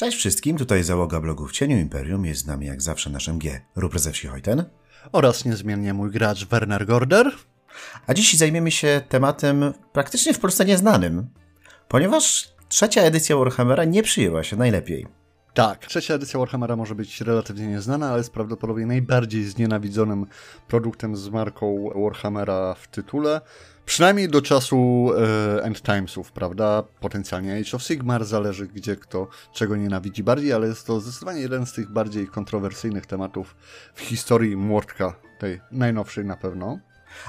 Cześć wszystkim, tutaj załoga blogu w Cieniu Imperium, jest z nami jak zawsze nasz MG, Ruprezewski Wsi-Hojten. Oraz niezmiennie mój gracz Werner Gorder. A dziś zajmiemy się tematem praktycznie w Polsce nieznanym, ponieważ trzecia edycja Warhammera nie przyjęła się najlepiej. Tak, trzecia edycja Warhammera może być relatywnie nieznana, ale jest prawdopodobnie najbardziej znienawidzonym produktem z marką Warhammera w tytule. Przynajmniej do czasu e, End Timesów, prawda? Potencjalnie Age of Sigmar, zależy gdzie kto czego nienawidzi bardziej, ale jest to zdecydowanie jeden z tych bardziej kontrowersyjnych tematów w historii Mordka, tej najnowszej na pewno.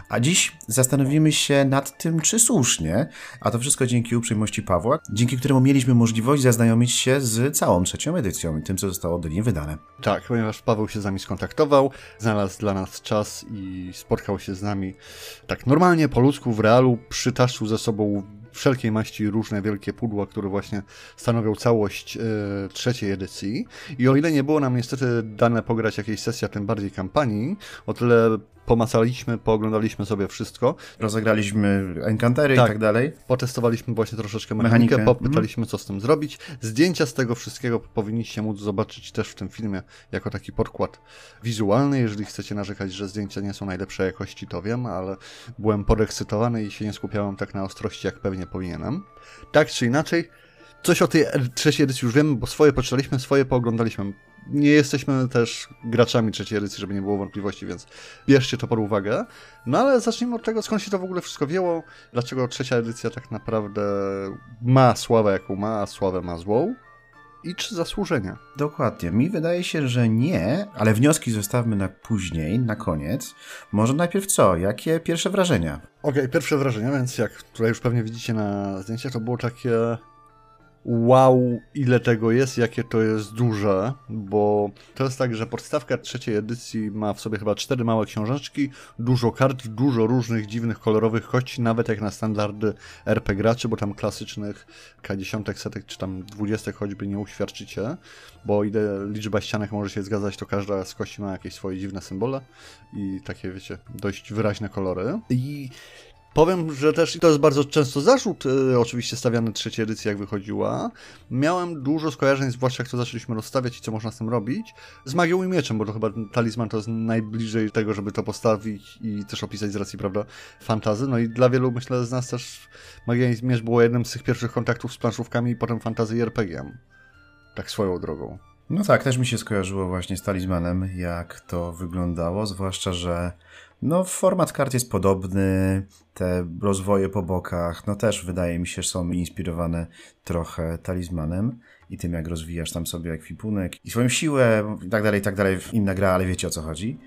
A dziś zastanowimy się nad tym, czy słusznie, a to wszystko dzięki uprzejmości Pawła, dzięki któremu mieliśmy możliwość zaznajomić się z całą trzecią edycją i tym, co zostało do niej wydane. Tak, ponieważ Paweł się z nami skontaktował, znalazł dla nas czas i spotkał się z nami tak normalnie, po ludzku, w realu, przytaszył ze sobą wszelkiej maści różne wielkie pudła, które właśnie stanowią całość e, trzeciej edycji. I o ile nie było nam niestety dane pograć jakiejś sesji, a tym bardziej kampanii, o tyle pomacaliśmy, pooglądaliśmy sobie wszystko. Rozegraliśmy enkantery tak. i tak dalej. Potestowaliśmy właśnie troszeczkę mechanikę, mechanikę. popytaliśmy, co z tym zrobić. Zdjęcia z tego wszystkiego powinniście móc zobaczyć też w tym filmie jako taki podkład wizualny. Jeżeli chcecie narzekać, że zdjęcia nie są najlepszej jakości, to wiem, ale byłem podekscytowany i się nie skupiałem tak na ostrości, jak pewnie powinienem. Tak czy inaczej, coś o tej trzeciej edycji już wiemy, bo swoje poczytaliśmy, swoje pooglądaliśmy nie jesteśmy też graczami trzeciej edycji, żeby nie było wątpliwości, więc bierzcie to pod uwagę. No ale zacznijmy od tego, skąd się to w ogóle wszystko wzięło, dlaczego trzecia edycja tak naprawdę ma sławę, jaką ma, a sławę ma złą i czy zasłużenia. Dokładnie. Mi wydaje się, że nie, ale wnioski zostawmy na później, na koniec. Może najpierw co? Jakie pierwsze wrażenia? Okej, okay, pierwsze wrażenia, więc jak tutaj już pewnie widzicie na zdjęciach, to było takie wow, ile tego jest, jakie to jest duże, bo to jest tak, że podstawka trzeciej edycji ma w sobie chyba cztery małe książeczki, dużo kart, dużo różnych dziwnych, kolorowych kości, nawet jak na standardy RP graczy, bo tam klasycznych K10, setek czy tam 20 choćby nie uświadczycie, bo ile liczba ścianek może się zgadzać, to każda z kości ma jakieś swoje dziwne symbole i takie, wiecie, dość wyraźne kolory. I Powiem, że też i to jest bardzo często zarzut, y, oczywiście stawiany trzeciej edycji, jak wychodziła. Miałem dużo skojarzeń, zwłaszcza jak to zaczęliśmy rozstawiać i co można z tym robić, z magią i mieczem, bo to chyba talizman to jest najbliżej tego, żeby to postawić i też opisać z racji, prawda, fantazy. No i dla wielu, myślę, z nas też magia i miecz było jednym z tych pierwszych kontaktów z planszówkami i potem fantazy i RPG-iem. Tak swoją drogą. No tak, też mi się skojarzyło właśnie z talizmanem, jak to wyglądało, zwłaszcza, że no, format kart jest podobny, te rozwoje po bokach, no też wydaje mi się, są inspirowane trochę talizmanem i tym, jak rozwijasz tam sobie ekwipunek i swoją siłę i tak dalej, i tak dalej. Inna gra, ale wiecie o co chodzi.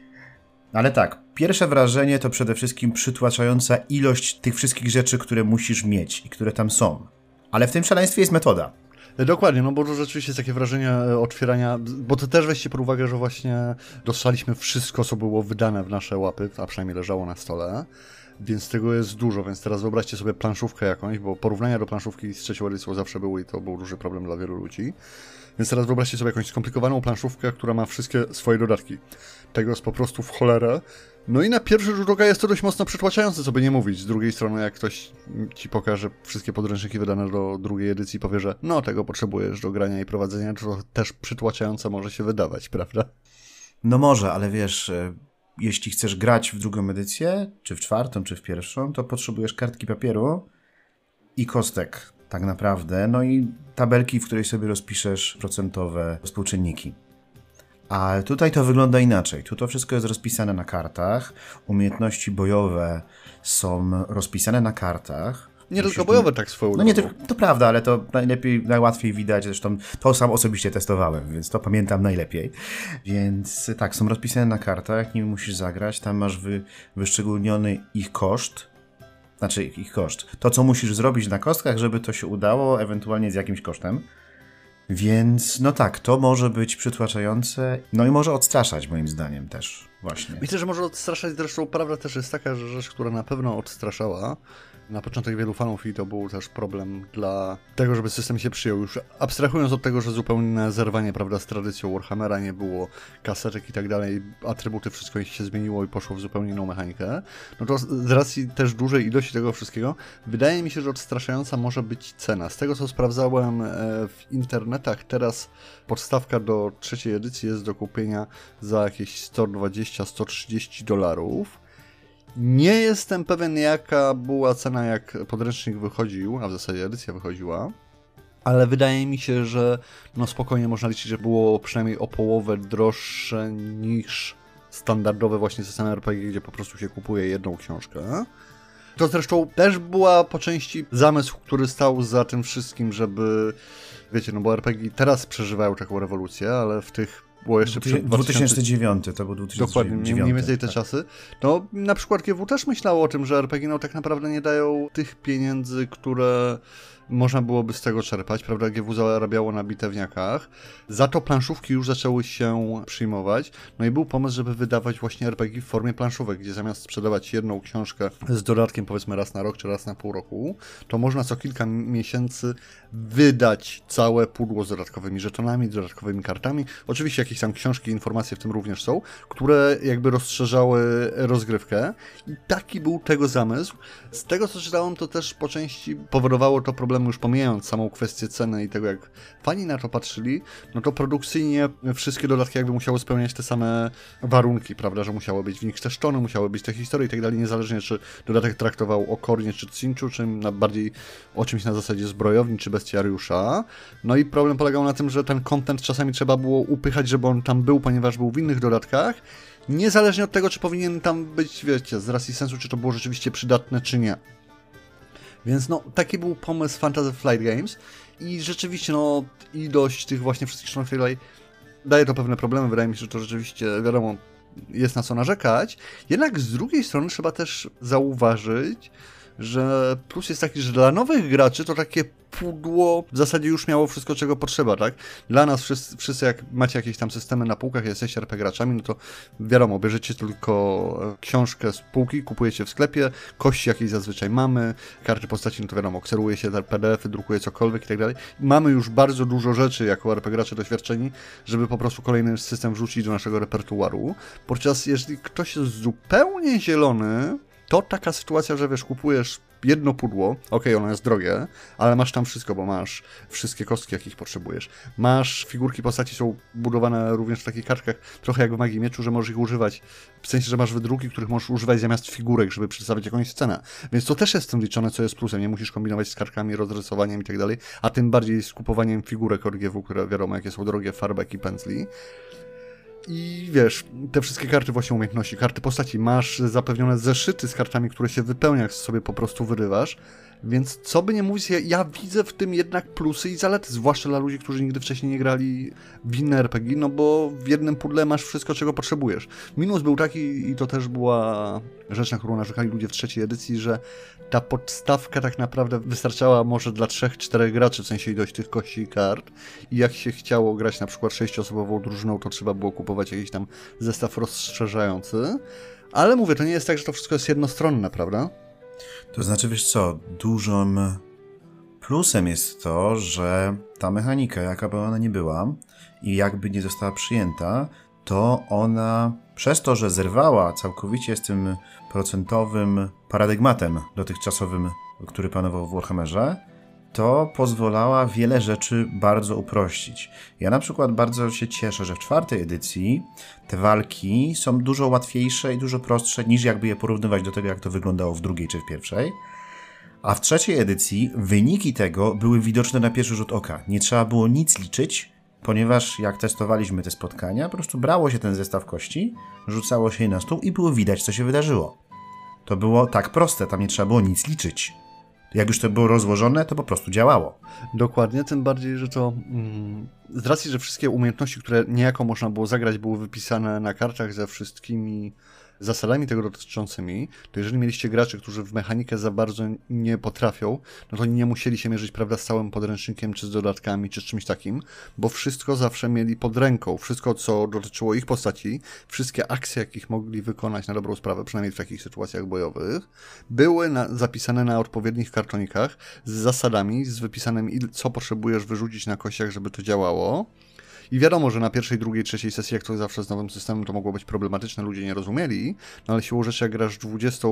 Ale tak, pierwsze wrażenie to przede wszystkim przytłaczająca ilość tych wszystkich rzeczy, które musisz mieć i które tam są. Ale w tym szaleństwie jest metoda. Dokładnie, no bo rzeczywiście jest takie wrażenie e, otwierania, bo to też weźcie pod uwagę, że właśnie dostaliśmy wszystko, co było wydane w nasze łapy, a przynajmniej leżało na stole, więc tego jest dużo, więc teraz wyobraźcie sobie planszówkę jakąś, bo porównania do planszówki z trzecią edycją zawsze były i to był duży problem dla wielu ludzi. Więc teraz wyobraźcie sobie jakąś skomplikowaną planszówkę, która ma wszystkie swoje dodatki. Tego jest po prostu w cholerę. No i na pierwszy rzut oka jest to dość mocno przytłaczające, co by nie mówić. Z drugiej strony, jak ktoś ci pokaże wszystkie podręczniki wydane do drugiej edycji powie, że no, tego potrzebujesz do grania i prowadzenia, to też przytłaczające może się wydawać, prawda? No może, ale wiesz, e, jeśli chcesz grać w drugą edycję, czy w czwartą, czy w pierwszą, to potrzebujesz kartki papieru i kostek, tak naprawdę. No i tabelki, w której sobie rozpiszesz procentowe współczynniki. A tutaj to wygląda inaczej. Tu to wszystko jest rozpisane na kartach. Umiejętności bojowe są rozpisane na kartach. Nie tylko bojowe, tak swoją No nie, to, to prawda, ale to najlepiej, najłatwiej widać. Zresztą to sam osobiście testowałem, więc to pamiętam najlepiej. Więc tak, są rozpisane na kartach, nimi musisz zagrać. Tam masz wy, wyszczególniony ich koszt. Znaczy ich koszt. To, co musisz zrobić na kostkach, żeby to się udało, ewentualnie z jakimś kosztem. Więc no tak, to może być przytłaczające, no i może odstraszać moim zdaniem też. właśnie. Myślę, że może odstraszać, zresztą prawda też jest taka, że rzecz, która na pewno odstraszała, na początek wielu fanów i to był też problem dla tego, żeby system się przyjął. Już abstrahując od tego, że zupełne zerwanie prawda, z tradycją Warhammera nie było kasetek i tak dalej, atrybuty, wszystko się zmieniło i poszło w zupełnie inną mechanikę, no to z racji też dużej ilości tego wszystkiego, wydaje mi się, że odstraszająca może być cena. Z tego co sprawdzałem e, w internetach, teraz podstawka do trzeciej edycji jest do kupienia za jakieś 120-130 dolarów. Nie jestem pewien, jaka była cena, jak podręcznik wychodził, a w zasadzie edycja wychodziła. Ale wydaje mi się, że no spokojnie można liczyć, że było przynajmniej o połowę droższe niż standardowe właśnie systemy RPG, gdzie po prostu się kupuje jedną książkę. To zresztą też była po części zamysł, który stał za tym wszystkim, żeby, wiecie, no bo RPG teraz przeżywają taką rewolucję, ale w tych było jeszcze przed 2009, to był 2009. Dokładnie, mniej więcej te tak. czasy. No, na przykład GW też myślało o tym, że RPG no, tak naprawdę nie dają tych pieniędzy, które można byłoby z tego czerpać, prawda? GW zarabiało na bitewniakach. Za to planszówki już zaczęły się przyjmować. No i był pomysł, żeby wydawać właśnie RPG w formie planszówek, gdzie zamiast sprzedawać jedną książkę z dodatkiem powiedzmy raz na rok czy raz na pół roku, to można co kilka miesięcy wydać całe pudło z dodatkowymi żetonami, dodatkowymi kartami. Oczywiście jakieś tam książki, informacje w tym również są, które jakby rozszerzały rozgrywkę. I taki był tego zamysł. Z tego co czytałem, to też po części powodowało to problemy problemu, już pomijając samą kwestię ceny i tego, jak fani na to patrzyli, no to produkcyjnie wszystkie dodatki jakby musiały spełniać te same warunki, prawda, że musiały być w nich tony, musiały być te historie i tak dalej, niezależnie czy dodatek traktował o Kornie czy Cinchu, czy bardziej o czymś na zasadzie zbrojowni czy bestiariusza. No i problem polegał na tym, że ten content czasami trzeba było upychać, żeby on tam był, ponieważ był w innych dodatkach, niezależnie od tego, czy powinien tam być, wiecie, z racji sensu, czy to było rzeczywiście przydatne, czy nie. Więc no, taki był pomysł Fantasy Flight Games i rzeczywiście no, ilość tych właśnie wszystkich freelay daje to pewne problemy. Wydaje mi się, że to rzeczywiście, wiadomo, jest na co narzekać. Jednak z drugiej strony trzeba też zauważyć, że plus jest taki, że dla nowych graczy to takie pudło w zasadzie już miało wszystko, czego potrzeba, tak? Dla nas wszyscy, wszyscy jak macie jakieś tam systemy na półkach, jesteście RP graczami, no to wiadomo, bierzecie tylko e, książkę z półki, kupujecie w sklepie, kości jakieś zazwyczaj mamy, karty postaci, no to wiadomo, kseruje się PDF-y, drukuje cokolwiek i tak dalej. Mamy już bardzo dużo rzeczy jako RP gracze doświadczeni, żeby po prostu kolejny system wrzucić do naszego repertuaru. Podczas jeżeli ktoś jest zupełnie zielony, to taka sytuacja, że wiesz, kupujesz jedno pudło, okay, ono jest drogie, ale masz tam wszystko, bo masz wszystkie kostki, jakich potrzebujesz. Masz figurki postaci, są budowane również w takich kartkach, trochę jak w Magii Mieczu, że możesz ich używać, w sensie, że masz wydruki, których możesz używać zamiast figurek, żeby przedstawić jakąś scenę. Więc to też jest w tym liczone, co jest plusem, nie musisz kombinować z kartkami, rozrysowaniem i tak dalej, a tym bardziej z kupowaniem figurek ORGW, które wiadomo, jakie są drogie, farbek i pędzli. I wiesz, te wszystkie karty właśnie umiejętności, karty postaci, masz zapewnione zeszyty z kartami, które się wypełnia, jak sobie po prostu wyrywasz. Więc co by nie mówić, ja, ja, widzę w tym jednak plusy i zalety, zwłaszcza dla ludzi, którzy nigdy wcześniej nie grali w inne RPG, no bo w jednym pudle masz wszystko, czego potrzebujesz. Minus był taki, i to też była rzecz, na którą narzekali ludzie w trzeciej edycji, że ta podstawka tak naprawdę wystarczała może dla trzech, czterech graczy, w sensie ilość tych kości i kart. I jak się chciało grać na przykład sześciosobową drużyną, to trzeba było kupować jakiś tam zestaw rozszerzający. Ale mówię, to nie jest tak, że to wszystko jest jednostronne, prawda? To znaczy, wiesz co, dużym plusem jest to, że ta mechanika, jaka by ona nie była i jakby nie została przyjęta, to ona przez to, że zerwała całkowicie z tym procentowym paradygmatem dotychczasowym, który panował w Warhammerze, to pozwalała wiele rzeczy bardzo uprościć. Ja na przykład bardzo się cieszę, że w czwartej edycji te walki są dużo łatwiejsze i dużo prostsze niż jakby je porównywać do tego, jak to wyglądało w drugiej czy w pierwszej. A w trzeciej edycji wyniki tego były widoczne na pierwszy rzut oka. Nie trzeba było nic liczyć, ponieważ jak testowaliśmy te spotkania, po prostu brało się ten zestaw kości, rzucało się je na stół i było widać, co się wydarzyło. To było tak proste, tam nie trzeba było nic liczyć. Jak już to było rozłożone, to po prostu działało. Dokładnie, tym bardziej, że to mm, z racji, że wszystkie umiejętności, które niejako można było zagrać, były wypisane na kartach ze wszystkimi zasadami tego dotyczącymi, to jeżeli mieliście graczy, którzy w mechanikę za bardzo nie potrafią, no to nie musieli się mierzyć, prawda, z całym podręcznikiem, czy z dodatkami, czy z czymś takim, bo wszystko zawsze mieli pod ręką. Wszystko, co dotyczyło ich postaci, wszystkie akcje, jakich mogli wykonać na dobrą sprawę, przynajmniej w takich sytuacjach bojowych, były na, zapisane na odpowiednich kartonikach z zasadami, z wypisanym, co potrzebujesz wyrzucić na kościach, żeby to działało. I wiadomo, że na pierwszej, drugiej, trzeciej sesji, jak to zawsze z nowym systemem, to mogło być problematyczne, ludzie nie rozumieli, no ale siłą rzeczy, jak grasz 20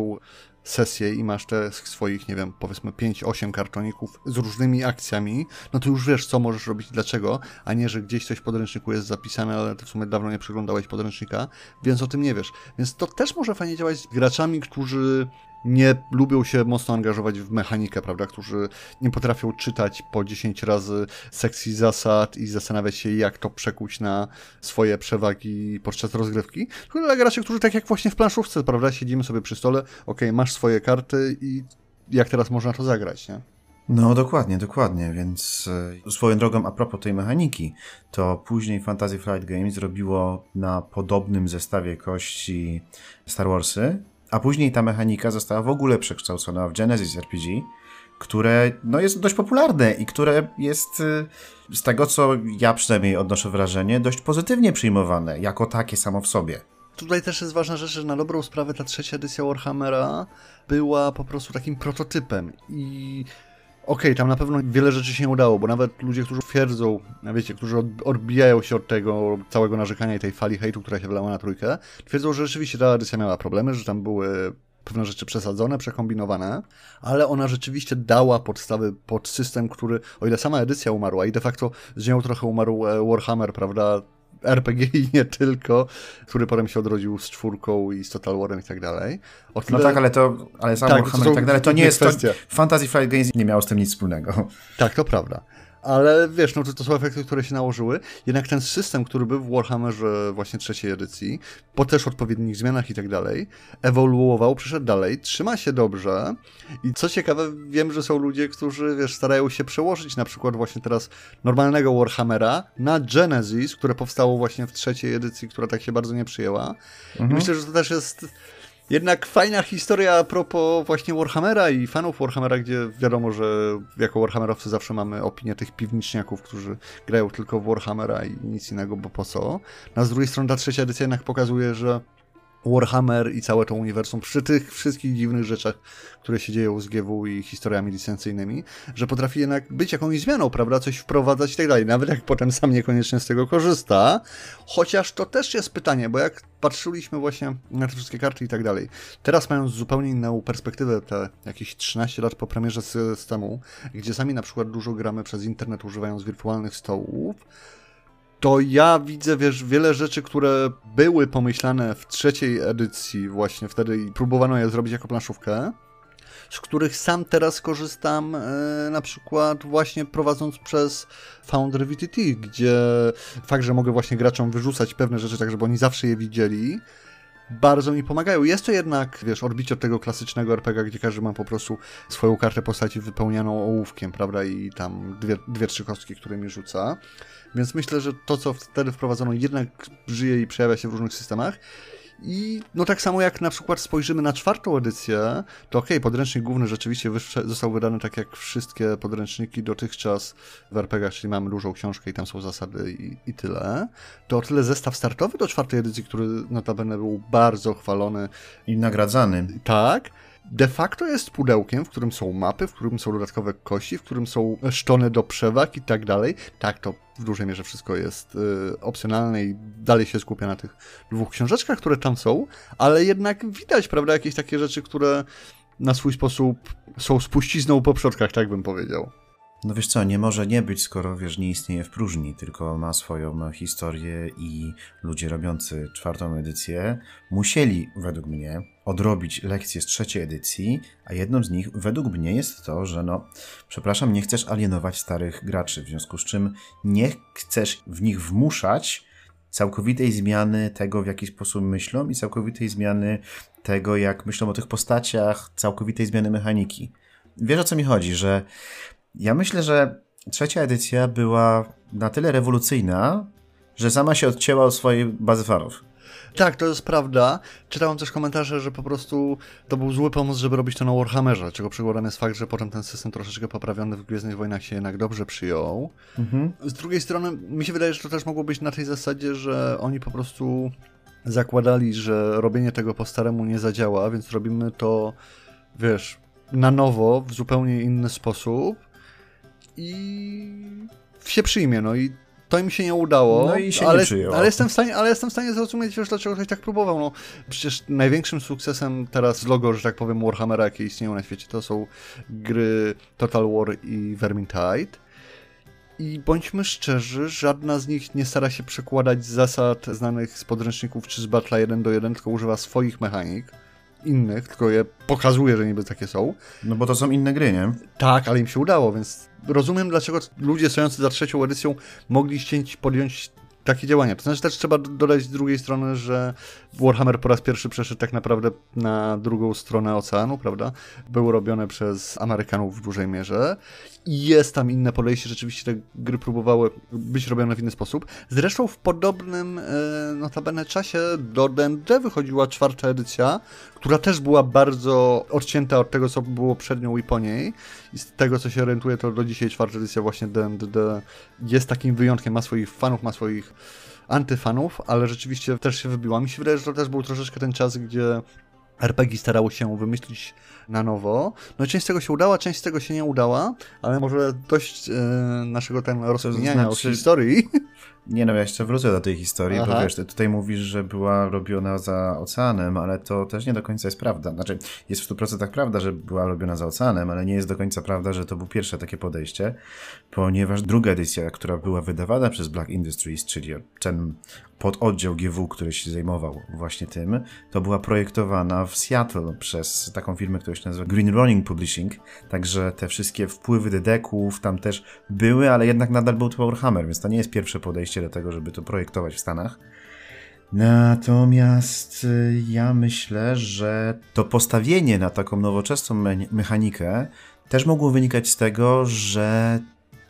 sesję i masz te swoich, nie wiem, powiedzmy 5-8 kartoników z różnymi akcjami, no to już wiesz, co możesz robić, dlaczego, a nie, że gdzieś coś w podręczniku jest zapisane, ale ty w sumie dawno nie przeglądałeś podręcznika, więc o tym nie wiesz. Więc to też może fajnie działać z graczami, którzy nie lubią się mocno angażować w mechanikę, prawda, którzy nie potrafią czytać po 10 razy sekcji zasad i zastanawiać się, jak to przekuć na swoje przewagi podczas rozgrywki. Tylko dla graczy, którzy tak jak właśnie w planszówce, prawda, siedzimy sobie przy stole, ok, masz swoje karty i jak teraz można to zagrać, nie? No, dokładnie, dokładnie, więc e, swoją drogą a propos tej mechaniki, to później Fantasy Flight Games zrobiło na podobnym zestawie kości Star Warsy, a później ta mechanika została w ogóle przekształcona w Genesis RPG, które no, jest dość popularne i które jest y, z tego, co ja przynajmniej odnoszę wrażenie, dość pozytywnie przyjmowane, jako takie samo w sobie. Tutaj też jest ważna rzecz, że na dobrą sprawę ta trzecia edycja Warhammera była po prostu takim prototypem i Okej, okay, tam na pewno wiele rzeczy się nie udało, bo nawet ludzie, którzy twierdzą, wiecie, którzy odbijają się od tego całego narzekania i tej fali hejtu, która się wylała na trójkę, twierdzą, że rzeczywiście ta edycja miała problemy, że tam były pewne rzeczy przesadzone, przekombinowane, ale ona rzeczywiście dała podstawy pod system, który, o ile sama edycja umarła i de facto z nią trochę umarł e, Warhammer, prawda, RPG i nie tylko, który potem się odrodził z czwórką i z Total Warem i tak dalej. No tyle... No tak, ale to, ale sam tak, i tak dalej, to nie jest, to, Fantasy Flight Games nie miało z tym nic wspólnego. Tak, to prawda ale wiesz, no to, to są efekty, które się nałożyły. Jednak ten system, który był w Warhammerze właśnie trzeciej edycji, po też odpowiednich zmianach i tak dalej, ewoluował, przyszedł dalej, trzyma się dobrze i co ciekawe, wiem, że są ludzie, którzy, wiesz, starają się przełożyć na przykład właśnie teraz normalnego Warhammera na Genesis, które powstało właśnie w trzeciej edycji, która tak się bardzo nie przyjęła. Mhm. I myślę, że to też jest jednak fajna historia a propos właśnie Warhammera i fanów Warhammera, gdzie wiadomo, że jako Warhammerowcy zawsze mamy opinię tych piwniczniaków, którzy grają tylko w Warhammera i nic innego, bo po co. No, a z drugiej strony ta trzecia edycja jednak pokazuje, że Warhammer i całe to uniwersum przy tych wszystkich dziwnych rzeczach, które się dzieją z GW i historiami licencyjnymi, że potrafi jednak być jakąś zmianą, prawda, coś wprowadzać i tak dalej, nawet jak potem sam niekoniecznie z tego korzysta, chociaż to też jest pytanie, bo jak patrzyliśmy właśnie na te wszystkie karty i tak dalej, teraz mając zupełnie inną perspektywę, te jakieś 13 lat po premierze systemu, gdzie sami na przykład dużo gramy przez internet używając wirtualnych stołów, to ja widzę, wiesz, wiele rzeczy, które były pomyślane w trzeciej edycji właśnie wtedy i próbowano je zrobić jako planszówkę, z których sam teraz korzystam e, na przykład właśnie prowadząc przez Foundry VTT, gdzie fakt, że mogę właśnie graczom wyrzucać pewne rzeczy tak, żeby oni zawsze je widzieli, bardzo mi pomagają. Jest to jednak, wiesz, odbicie od tego klasycznego RPG, gdzie każdy ma po prostu swoją kartę postaci wypełnianą ołówkiem, prawda, i tam dwie, dwie trzy kostki, które mi rzuca. Więc myślę, że to, co wtedy wprowadzono, jednak żyje i przejawia się w różnych systemach. I no tak samo jak na przykład spojrzymy na czwartą edycję, to okay, podręcznik główny rzeczywiście został wydany tak jak wszystkie podręczniki dotychczas w RPG, czyli mamy dużą książkę i tam są zasady i, i tyle. To o tyle zestaw startowy do czwartej edycji, który notabene był bardzo chwalony. I nagradzany. Tak de facto jest pudełkiem, w którym są mapy, w którym są dodatkowe kości, w którym są szczony do przewag i tak dalej. Tak, to w dużej mierze wszystko jest y, opcjonalne i dalej się skupia na tych dwóch książeczkach, które tam są, ale jednak widać, prawda, jakieś takie rzeczy, które na swój sposób są spuścizną po przodkach, tak bym powiedział. No wiesz co, nie może nie być, skoro wiesz, nie istnieje w próżni, tylko ma swoją historię i ludzie robiący czwartą edycję musieli, według mnie, odrobić lekcje z trzeciej edycji, a jedną z nich, według mnie, jest to, że no, przepraszam, nie chcesz alienować starych graczy, w związku z czym nie chcesz w nich wmuszać całkowitej zmiany tego, w jaki sposób myślą i całkowitej zmiany tego, jak myślą o tych postaciach, całkowitej zmiany mechaniki. Wiesz o co mi chodzi, że ja myślę, że trzecia edycja była na tyle rewolucyjna, że sama się odcięła od swojej bazy fanów. Tak, to jest prawda. Czytałem też komentarze, że po prostu to był zły pomysł, żeby robić to na Warhammerze, czego przykładem jest fakt, że potem ten system troszeczkę poprawiony w Gwiezdnych Wojnach się jednak dobrze przyjął. Mhm. Z drugiej strony, mi się wydaje, że to też mogło być na tej zasadzie, że oni po prostu zakładali, że robienie tego po staremu nie zadziała, więc robimy to, wiesz, na nowo, w zupełnie inny sposób i się przyjmie, no i to im się nie udało. No i się ale, nie przyjęło. Ale jestem w stanie, ale jestem w stanie zrozumieć, wiesz, dlaczego ktoś tak próbował. No, przecież największym sukcesem teraz logo, że tak powiem, Warhammera, jakie istnieją na świecie, to są gry Total War i Vermintide. I bądźmy szczerzy, żadna z nich nie stara się przekładać zasad znanych z podręczników czy z Battle 1 do 1, tylko używa swoich mechanik innych, tylko je pokazuje, że niby takie są. No bo to są inne gry, nie? Tak, ale im się udało, więc rozumiem, dlaczego ludzie stojący za trzecią edycją mogli chcieć podjąć takie działania. To znaczy też trzeba dodać z drugiej strony, że Warhammer po raz pierwszy przeszedł tak naprawdę na drugą stronę oceanu, prawda? Były robione przez Amerykanów w dużej mierze jest tam inne podejście, rzeczywiście te gry próbowały być robione w inny sposób. Zresztą w podobnym e, notabene czasie do D&D wychodziła czwarta edycja, która też była bardzo odcięta od tego, co było przed nią i po niej. I z tego, co się orientuję, to do dzisiaj czwarta edycja właśnie D&D jest takim wyjątkiem. Ma swoich fanów, ma swoich antyfanów, ale rzeczywiście też się wybiła. Mi się wydaje, że to też był troszeczkę ten czas, gdzie RPG starało się wymyślić na nowo. No część z tego się udała, część z tego się nie udała, ale może dość e, naszego ten rozkminiania znaczy... o historii. Nie no, ja jeszcze wrócę do tej historii, Aha. bo wiesz, ty tutaj mówisz, że była robiona za oceanem, ale to też nie do końca jest prawda. Znaczy, jest w 100% prawda, że była robiona za oceanem, ale nie jest do końca prawda, że to było pierwsze takie podejście, ponieważ druga edycja, która była wydawana przez Black Industries, czyli ten pododdział GW, który się zajmował właśnie tym, to była projektowana w Seattle przez taką firmę, która się nazywa Green Running Publishing, także te wszystkie wpływy dedeków tam też były, ale jednak nadal był to Warhammer, więc to nie jest pierwsze podejście do tego, żeby to projektować w Stanach. Natomiast y, ja myślę, że to postawienie na taką nowoczesną me mechanikę też mogło wynikać z tego, że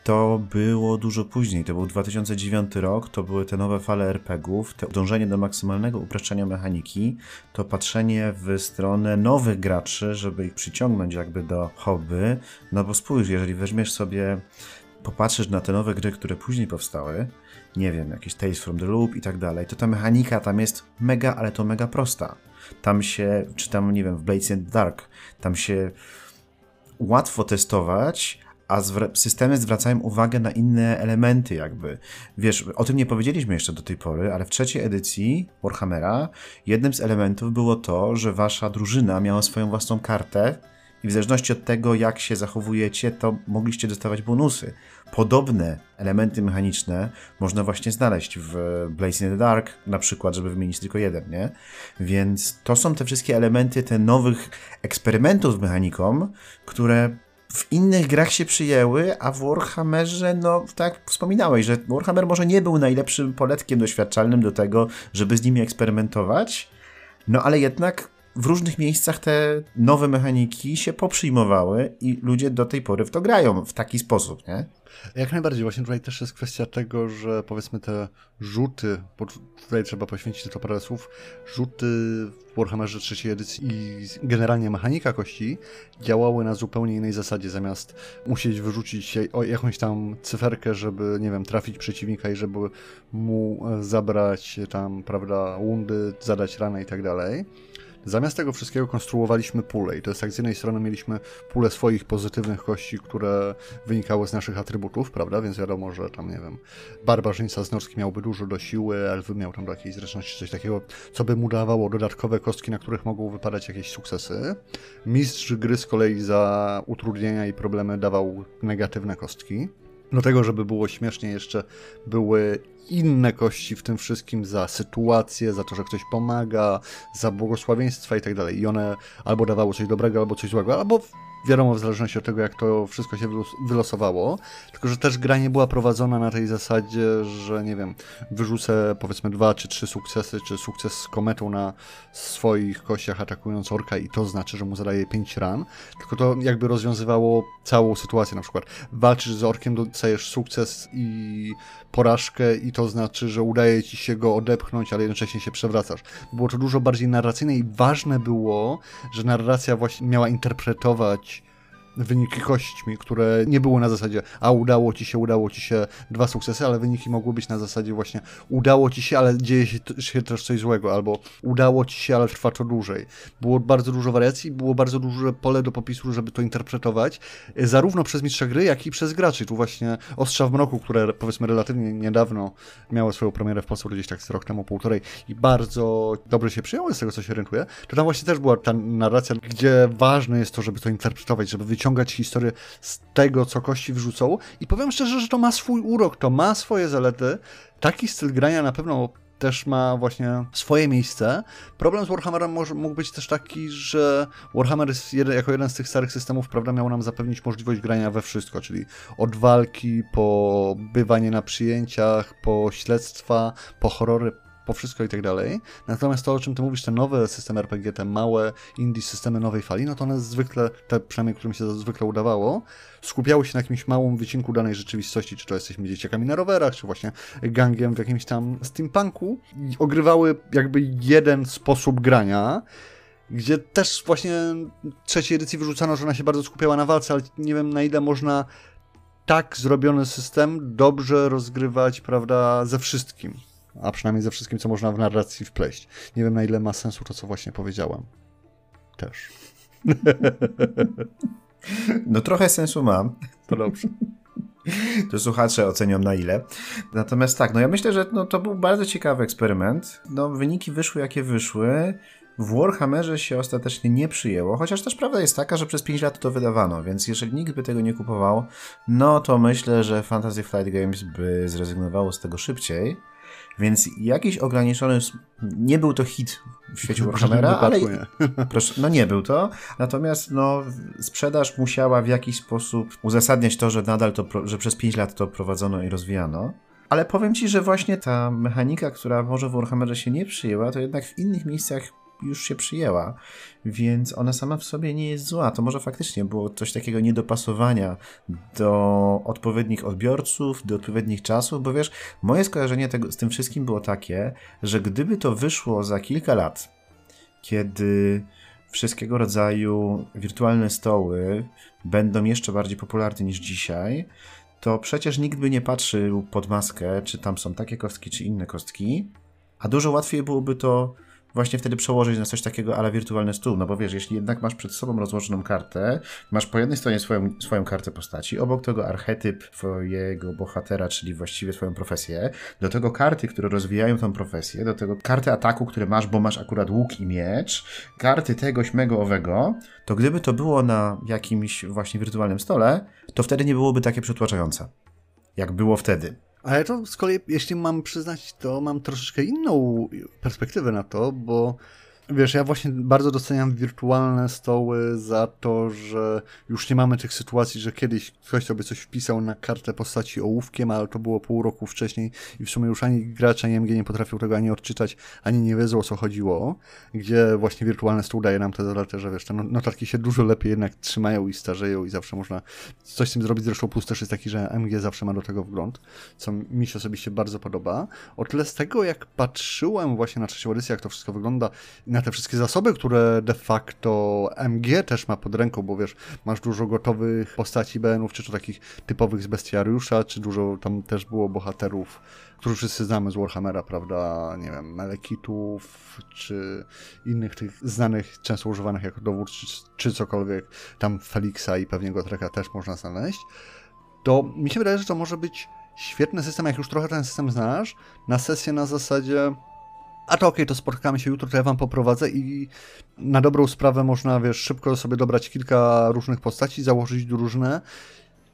to było dużo później, to był 2009 rok, to były te nowe fale RPGów, to dążenie do maksymalnego upraszczania mechaniki, to patrzenie w stronę nowych graczy, żeby ich przyciągnąć jakby do hobby, no bo spójrz, jeżeli weźmiesz sobie, popatrzysz na te nowe gry, które później powstały, nie wiem, jakieś Tales from the Loop i tak dalej, to ta mechanika tam jest mega, ale to mega prosta. Tam się, czy tam, nie wiem, w Blades the Dark, tam się łatwo testować, a zwra systemy zwracają uwagę na inne elementy jakby. Wiesz, o tym nie powiedzieliśmy jeszcze do tej pory, ale w trzeciej edycji Warhammera jednym z elementów było to, że wasza drużyna miała swoją własną kartę i w zależności od tego, jak się zachowujecie, to mogliście dostawać bonusy. Podobne elementy mechaniczne można właśnie znaleźć w Blaze in the Dark, na przykład, żeby wymienić tylko jeden, nie? Więc to są te wszystkie elementy, te nowych eksperymentów z mechaniką, które w innych grach się przyjęły, a w Warhammerze, no tak wspominałeś, że Warhammer może nie był najlepszym poletkiem doświadczalnym do tego, żeby z nimi eksperymentować, no ale jednak w różnych miejscach te nowe mechaniki się poprzyjmowały i ludzie do tej pory w to grają w taki sposób, nie? Jak najbardziej. Właśnie tutaj też jest kwestia tego, że powiedzmy te rzuty, bo tutaj trzeba poświęcić to parę słów, rzuty w Warhammerze trzeciej edycji i generalnie mechanika kości działały na zupełnie innej zasadzie. Zamiast musieć wyrzucić jakąś tam cyferkę, żeby, nie wiem, trafić przeciwnika i żeby mu zabrać tam, prawda, wundy, zadać ranę i tak dalej Zamiast tego wszystkiego konstruowaliśmy pule i to jest tak, z jednej strony mieliśmy pulę swoich pozytywnych kości, które wynikały z naszych atrybutów, prawda, więc wiadomo, że tam, nie wiem, barbarzyńca z Norski miałby dużo do siły, elfy miał tam do jakiejś zręczności coś takiego, co by mu dawało dodatkowe kostki, na których mogą wypadać jakieś sukcesy. Mistrz gry z kolei za utrudnienia i problemy dawał negatywne kostki. Do tego, żeby było śmiesznie, jeszcze były inne kości w tym wszystkim za sytuację, za to, że ktoś pomaga, za błogosławieństwa i tak dalej. I one albo dawały coś dobrego, albo coś złego, albo wiadomo, w zależności od tego, jak to wszystko się wylosowało, tylko że też gra nie była prowadzona na tej zasadzie, że nie wiem, wyrzucę powiedzmy dwa czy trzy sukcesy, czy sukces z kometą na swoich kościach atakując orka i to znaczy, że mu zadaje pięć ran, tylko to jakby rozwiązywało całą sytuację, na przykład walczysz z orkiem, dostajesz sukces i porażkę i to znaczy, że udaje ci się go odepchnąć, ale jednocześnie się przewracasz. Było to dużo bardziej narracyjne i ważne było, że narracja właśnie miała interpretować wyniki kośćmi, które nie były na zasadzie, a udało ci się, udało ci się dwa sukcesy, ale wyniki mogły być na zasadzie właśnie udało ci się, ale dzieje się, się też coś złego, albo udało ci się, ale trwa to dłużej. Było bardzo dużo wariacji, było bardzo duże pole do popisu, żeby to interpretować, zarówno przez mistrza gry, jak i przez graczy. Tu właśnie Ostrza w Mroku, które powiedzmy relatywnie niedawno miało swoją premierę w Polsce, gdzieś tak z rok temu, półtorej i bardzo dobrze się przyjęło z tego, co się rentuje, to tam właśnie też była ta narracja, gdzie ważne jest to, żeby to interpretować, żeby wyciągnąć wyciągać historię z tego, co kości wrzucą. I powiem szczerze, że to ma swój urok, to ma swoje zalety. Taki styl grania na pewno też ma właśnie swoje miejsce. Problem z Warhammerem może, mógł być też taki, że Warhammer jeden, jako jeden z tych starych systemów, prawda, miał nam zapewnić możliwość grania we wszystko, czyli od walki, po bywanie na przyjęciach, po śledztwa, po horrory, po wszystko i tak dalej. Natomiast to, o czym ty mówisz, te nowe systemy RPG, te małe indie systemy nowej fali, no to one zwykle, te przynajmniej, którym się zwykle udawało, skupiały się na jakimś małym wycinku danej rzeczywistości, czy to jesteśmy dzieciakami na rowerach, czy właśnie gangiem w jakimś tam steampunku i ogrywały jakby jeden sposób grania, gdzie też właśnie trzeciej edycji wyrzucano, że ona się bardzo skupiała na walce, ale nie wiem na ile można tak zrobiony system dobrze rozgrywać, prawda, ze wszystkim a przynajmniej ze wszystkim, co można w narracji wpleść. Nie wiem, na ile ma sensu to, co właśnie powiedziałem. Też. No trochę sensu mam. To dobrze. To słuchacze ocenią na ile. Natomiast tak, no ja myślę, że no, to był bardzo ciekawy eksperyment. No wyniki wyszły jakie wyszły. W Warhammerze się ostatecznie nie przyjęło, chociaż też prawda jest taka, że przez 5 lat to wydawano, więc jeżeli nikt by tego nie kupował, no to myślę, że Fantasy Flight Games by zrezygnowało z tego szybciej. Więc jakiś ograniczony. Nie był to hit w świecie Warhammera, ale. Nie. Proszę, no nie był to. Natomiast no, sprzedaż musiała w jakiś sposób uzasadniać to, że nadal to, że przez 5 lat to prowadzono i rozwijano. Ale powiem ci, że właśnie ta mechanika, która może w Warhammerze się nie przyjęła, to jednak w innych miejscach już się przyjęła, więc ona sama w sobie nie jest zła. To może faktycznie było coś takiego niedopasowania do odpowiednich odbiorców, do odpowiednich czasów, bo wiesz, moje skojarzenie tego, z tym wszystkim było takie, że gdyby to wyszło za kilka lat, kiedy wszystkiego rodzaju wirtualne stoły będą jeszcze bardziej popularne niż dzisiaj, to przecież nikt by nie patrzył pod maskę, czy tam są takie kostki, czy inne kostki, a dużo łatwiej byłoby to właśnie wtedy przełożyć na coś takiego ale wirtualny stół, no bo wiesz, jeśli jednak masz przed sobą rozłożoną kartę, masz po jednej stronie swoją, swoją kartę postaci, obok tego archetyp twojego bohatera, czyli właściwie swoją profesję, do tego karty, które rozwijają tą profesję, do tego karty ataku, które masz, bo masz akurat łuk i miecz, karty tego, śmego, owego, to gdyby to było na jakimś właśnie wirtualnym stole, to wtedy nie byłoby takie przytłaczające, jak było wtedy. Ale to z kolei, jeśli mam przyznać, to mam troszeczkę inną perspektywę na to, bo Wiesz, ja właśnie bardzo doceniam wirtualne stoły za to, że już nie mamy tych sytuacji, że kiedyś ktoś sobie coś wpisał na kartę postaci ołówkiem, ale to było pół roku wcześniej i w sumie już ani gracz, ani MG nie potrafił tego ani odczytać, ani nie wiedzą o co chodziło, gdzie właśnie wirtualny stół daje nam te zalety, że wiesz, te no, notatki się dużo lepiej jednak trzymają i starzeją i zawsze można coś z tym zrobić. Zresztą plus jest taki, że MG zawsze ma do tego wgląd, co mi się osobiście bardzo podoba. O tyle z tego, jak patrzyłem właśnie na trzecią edycję, jak to wszystko wygląda, na te wszystkie zasoby, które de facto MG też ma pod ręką, bo wiesz, masz dużo gotowych postaci BN-ów, czy to takich typowych z bestiariusza, czy dużo tam też było bohaterów, których wszyscy znamy z Warhammera, prawda, nie wiem, Melekitów, czy innych tych znanych, często używanych jako dowód, czy, czy cokolwiek, tam Felixa i pewnie Gotreka też można znaleźć, to mi się wydaje, że to może być świetny system, jak już trochę ten system znasz, na sesję na zasadzie a to okej, okay, to spotkamy się jutro, to ja wam poprowadzę i na dobrą sprawę można, wiesz, szybko sobie dobrać kilka różnych postaci, założyć drużynę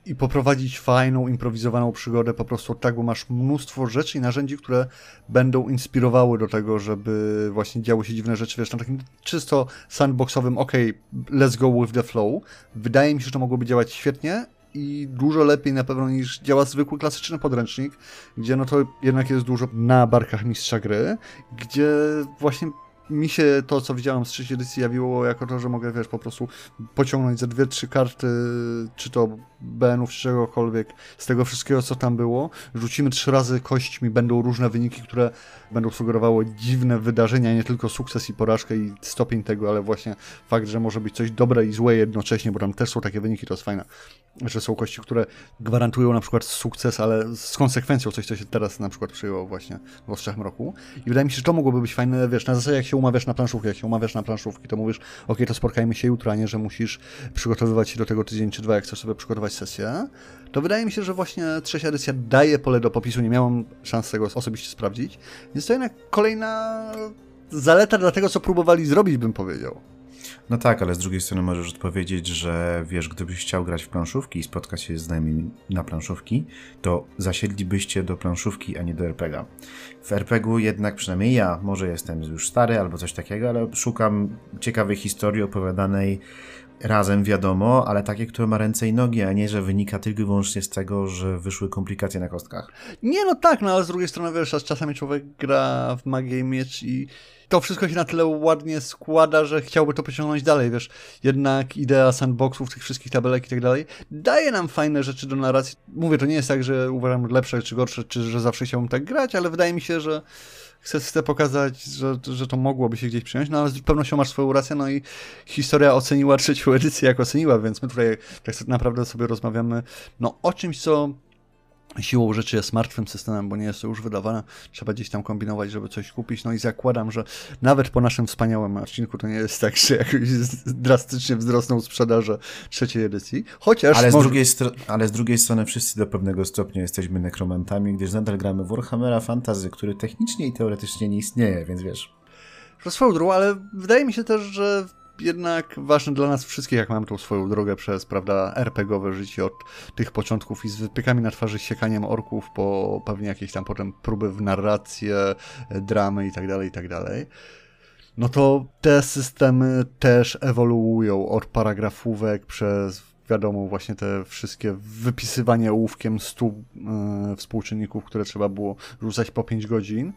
i poprowadzić fajną, improwizowaną przygodę po prostu tak, bo masz mnóstwo rzeczy i narzędzi, które będą inspirowały do tego, żeby właśnie działy się dziwne rzeczy, wiesz, na takim czysto sandboxowym, ok, let's go with the flow. Wydaje mi się, że to mogłoby działać świetnie i dużo lepiej na pewno niż działa zwykły klasyczny podręcznik, gdzie no to jednak jest dużo na barkach mistrza gry, gdzie właśnie mi się to, co widziałem z trzeciej edycji jawiło jako to, że mogę, wiesz, po prostu pociągnąć ze dwie, trzy karty, czy to BN-ów, czy czegokolwiek, z tego wszystkiego, co tam było. Rzucimy trzy razy kośćmi, będą różne wyniki, które będą sugerowały dziwne wydarzenia, nie tylko sukces i porażkę i stopień tego, ale właśnie fakt, że może być coś dobre i złe jednocześnie, bo tam też są takie wyniki, to jest fajne, że są kości, które gwarantują na przykład sukces, ale z konsekwencją coś, co się teraz na przykład przyjęło właśnie w Ostrzech Mroku. I wydaje mi się, że to mogłoby być fajne, wiesz, na zasadzie jak się umawiasz na planszówkę, jak się umawiasz na planszówki, to mówisz, ok, to spotkajmy się jutro, a nie, że musisz przygotowywać się do tego tydzień czy dwa, jak chcesz sobie przygotować sesję, to wydaje mi się, że właśnie trzecia edycja daje pole do popisu, nie miałem szans tego osobiście sprawdzić, więc to jednak kolejna zaleta dla tego, co próbowali zrobić, bym powiedział. No tak, ale z drugiej strony możesz odpowiedzieć, że wiesz, gdybyś chciał grać w planszówki i spotkać się z znajomymi na planszówki, to zasiedlibyście do planszówki, a nie do RPGa. W RPG-u jednak, przynajmniej ja, może jestem już stary albo coś takiego, ale szukam ciekawej historii opowiadanej razem, wiadomo, ale takie, które ma ręce i nogi, a nie, że wynika tylko i wyłącznie z tego, że wyszły komplikacje na kostkach. Nie, no tak, no ale z drugiej strony, wiesz, czasami człowiek gra w magię i miecz i to wszystko się na tyle ładnie składa, że chciałby to pociągnąć dalej, wiesz. Jednak idea sandboxów, tych wszystkich tabelek i tak dalej, daje nam fajne rzeczy do narracji. Mówię, to nie jest tak, że uważam lepsze czy gorsze, czy że zawsze chciałbym tak grać, ale wydaje mi się, że chcę, chcę pokazać, że, że to mogłoby się gdzieś przyjąć, no ale z pewnością masz swoją rację, no i historia oceniła trzecią edycję, jak oceniła, więc my tutaj tak naprawdę sobie rozmawiamy no, o czymś, co siłą rzeczy jest martwym systemem, bo nie jest to już wydawane. Trzeba gdzieś tam kombinować, żeby coś kupić. No i zakładam, że nawet po naszym wspaniałym odcinku to nie jest tak, że jakoś drastycznie wzrosną sprzedaże trzeciej edycji. Chociaż. Ale, może... z drugiej ale z drugiej strony wszyscy do pewnego stopnia jesteśmy nekromantami, gdyż nadal gramy w Warhammera Fantasy, który technicznie i teoretycznie nie istnieje, więc wiesz. To swoją drogą, ale wydaje mi się też, że jednak ważne dla nas wszystkich, jak mamy tą swoją drogę przez, prawda, RPGowe życie od tych początków i z wypykami na twarzy, siekaniem orków, po pewnie jakieś tam potem próby w narrację, dramy i tak dalej, i tak dalej. No to te systemy też ewoluują od paragrafówek przez wiadomo, właśnie te wszystkie wypisywanie ołówkiem stu yy, współczynników, które trzeba było rzucać po 5 godzin.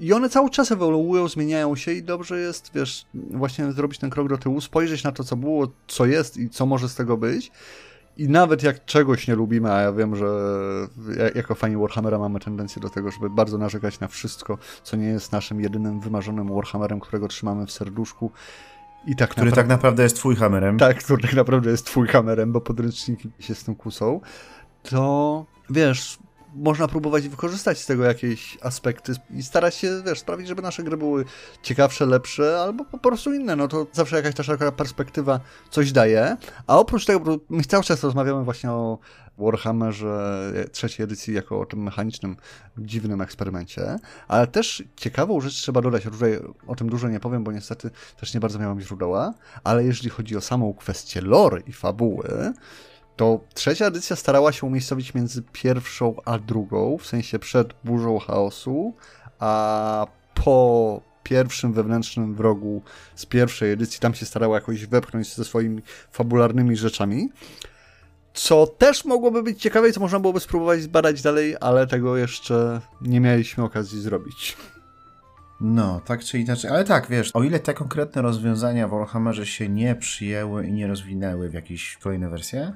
I one cały czas ewoluują, zmieniają się i dobrze jest, wiesz, właśnie zrobić ten krok do tyłu, spojrzeć na to, co było, co jest i co może z tego być. I nawet jak czegoś nie lubimy, a ja wiem, że jako fani Warhammera mamy tendencję do tego, żeby bardzo narzekać na wszystko, co nie jest naszym jedynym wymarzonym Warhammerem, którego trzymamy w serduszku. I tak który tak naprawdę jest twój hammerem. Tak, który tak naprawdę jest twój hammerem, bo podręczniki się z tym kusą. To wiesz, można próbować wykorzystać z tego jakieś aspekty i starać się, wiesz, sprawić, żeby nasze gry były ciekawsze, lepsze, albo po prostu inne. No to zawsze jakaś taka perspektywa coś daje. A oprócz tego, my cały czas rozmawiamy właśnie o Warhammerze trzeciej edycji jako o tym mechanicznym, dziwnym eksperymencie, ale też ciekawą rzecz trzeba dodać, o tym dużo nie powiem, bo niestety też nie bardzo miałem źródła, ale jeżeli chodzi o samą kwestię lore i fabuły, to trzecia edycja starała się umiejscowić między pierwszą a drugą, w sensie przed burzą chaosu, a po pierwszym wewnętrznym wrogu z pierwszej edycji, tam się starała jakoś wepchnąć ze swoimi fabularnymi rzeczami. Co też mogłoby być ciekawe co można byłoby spróbować zbadać dalej, ale tego jeszcze nie mieliśmy okazji zrobić. No, tak czy inaczej, ale tak, wiesz, o ile te konkretne rozwiązania w Warhammerze się nie przyjęły i nie rozwinęły w jakieś kolejne wersje,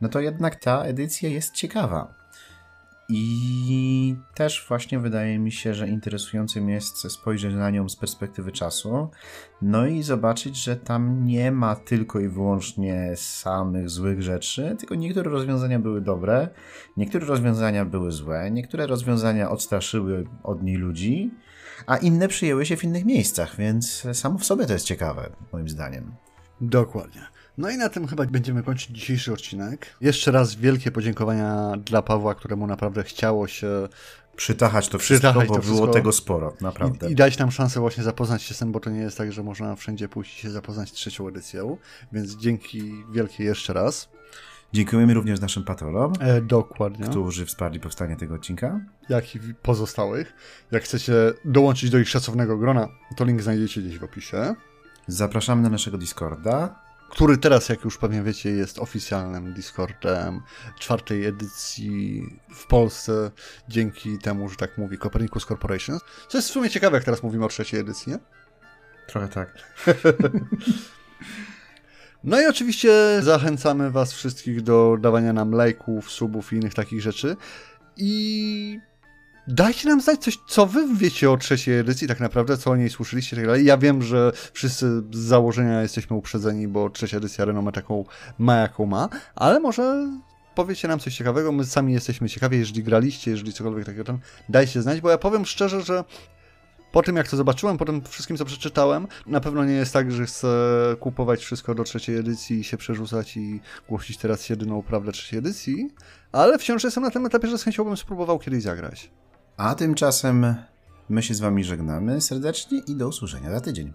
no to jednak ta edycja jest ciekawa. I też właśnie wydaje mi się, że interesującym jest spojrzeć na nią z perspektywy czasu, no i zobaczyć, że tam nie ma tylko i wyłącznie samych złych rzeczy, tylko niektóre rozwiązania były dobre, niektóre rozwiązania były złe, niektóre rozwiązania odstraszyły od niej ludzi, a inne przyjęły się w innych miejscach, więc samo w sobie to jest ciekawe, moim zdaniem. Dokładnie. No i na tym chyba będziemy kończyć dzisiejszy odcinek. Jeszcze raz wielkie podziękowania dla Pawła, któremu naprawdę chciało się przytachać to wszystko, przytachać bo to wszystko. było tego sporo, naprawdę. I, I, dać nam szansę właśnie zapoznać się z tym, bo to nie jest tak, że można wszędzie pójść i się zapoznać z trzecią edycją, więc dzięki wielkie jeszcze raz. Dziękujemy również naszym patronom, E, dokładnie. którzy wsparli powstanie tego odcinka. Jak i pozostałych. Jak chcecie dołączyć do ich szacownego grona, to link znajdziecie gdzieś w opisie. Zapraszamy na naszego Discorda. Który teraz, jak już pewnie wiecie, jest oficjalnym Discordem czwartej edycji w Polsce, dzięki temu, że tak mówi Copernicus Corporation. Co jest w sumie ciekawe, jak teraz mówimy o trzeciej edycji, nie? Trochę tak. No i oczywiście zachęcamy Was wszystkich do dawania nam lajków, subów i innych takich rzeczy. I dajcie nam znać coś, co Wy wiecie o trzeciej edycji, tak naprawdę, co o niej słyszeliście tak dalej. Ja wiem, że wszyscy z założenia jesteśmy uprzedzeni, bo trzecia edycja renomę taką ma, jaką ma, ale może powiecie nam coś ciekawego, my sami jesteśmy ciekawi, jeżeli graliście, jeżeli cokolwiek takiego tam, dajcie znać, bo ja powiem szczerze, że po tym, jak to zobaczyłem, po tym wszystkim, co przeczytałem, na pewno nie jest tak, że chcę kupować wszystko do trzeciej edycji i się przerzucać i głosić teraz jedyną prawdę trzeciej edycji, ale wciąż jestem na tym etapie, że z chęcią bym spróbował kiedyś zagrać. A tymczasem my się z wami żegnamy serdecznie i do usłyszenia za tydzień.